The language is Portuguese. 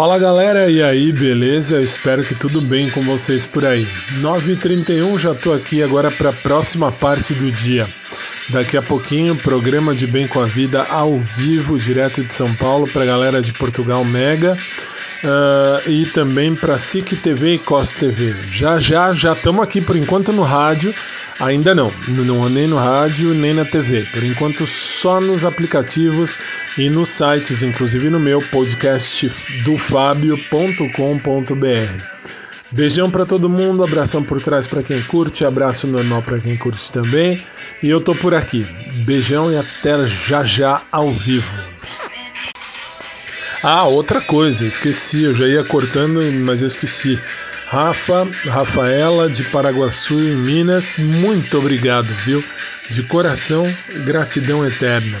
Fala galera, e aí, beleza? espero que tudo bem com vocês por aí. 9h31 já tô aqui agora para a próxima parte do dia. Daqui a pouquinho, programa de Bem com a Vida ao vivo, direto de São Paulo, para a galera de Portugal Mega. Uh, e também para SIC TV e COS TV. Já já já estamos aqui por enquanto no rádio, ainda não, não nem no rádio nem na TV. Por enquanto só nos aplicativos e nos sites, inclusive no meu podcast do. Beijão para todo mundo, abração por trás para quem curte, abraço normal para quem curte também. E eu tô por aqui. Beijão e até já já ao vivo. Ah, outra coisa, esqueci, eu já ia cortando, mas eu esqueci. Rafa, Rafaela de Paraguaçu, em Minas, muito obrigado, viu? De coração, gratidão eterna.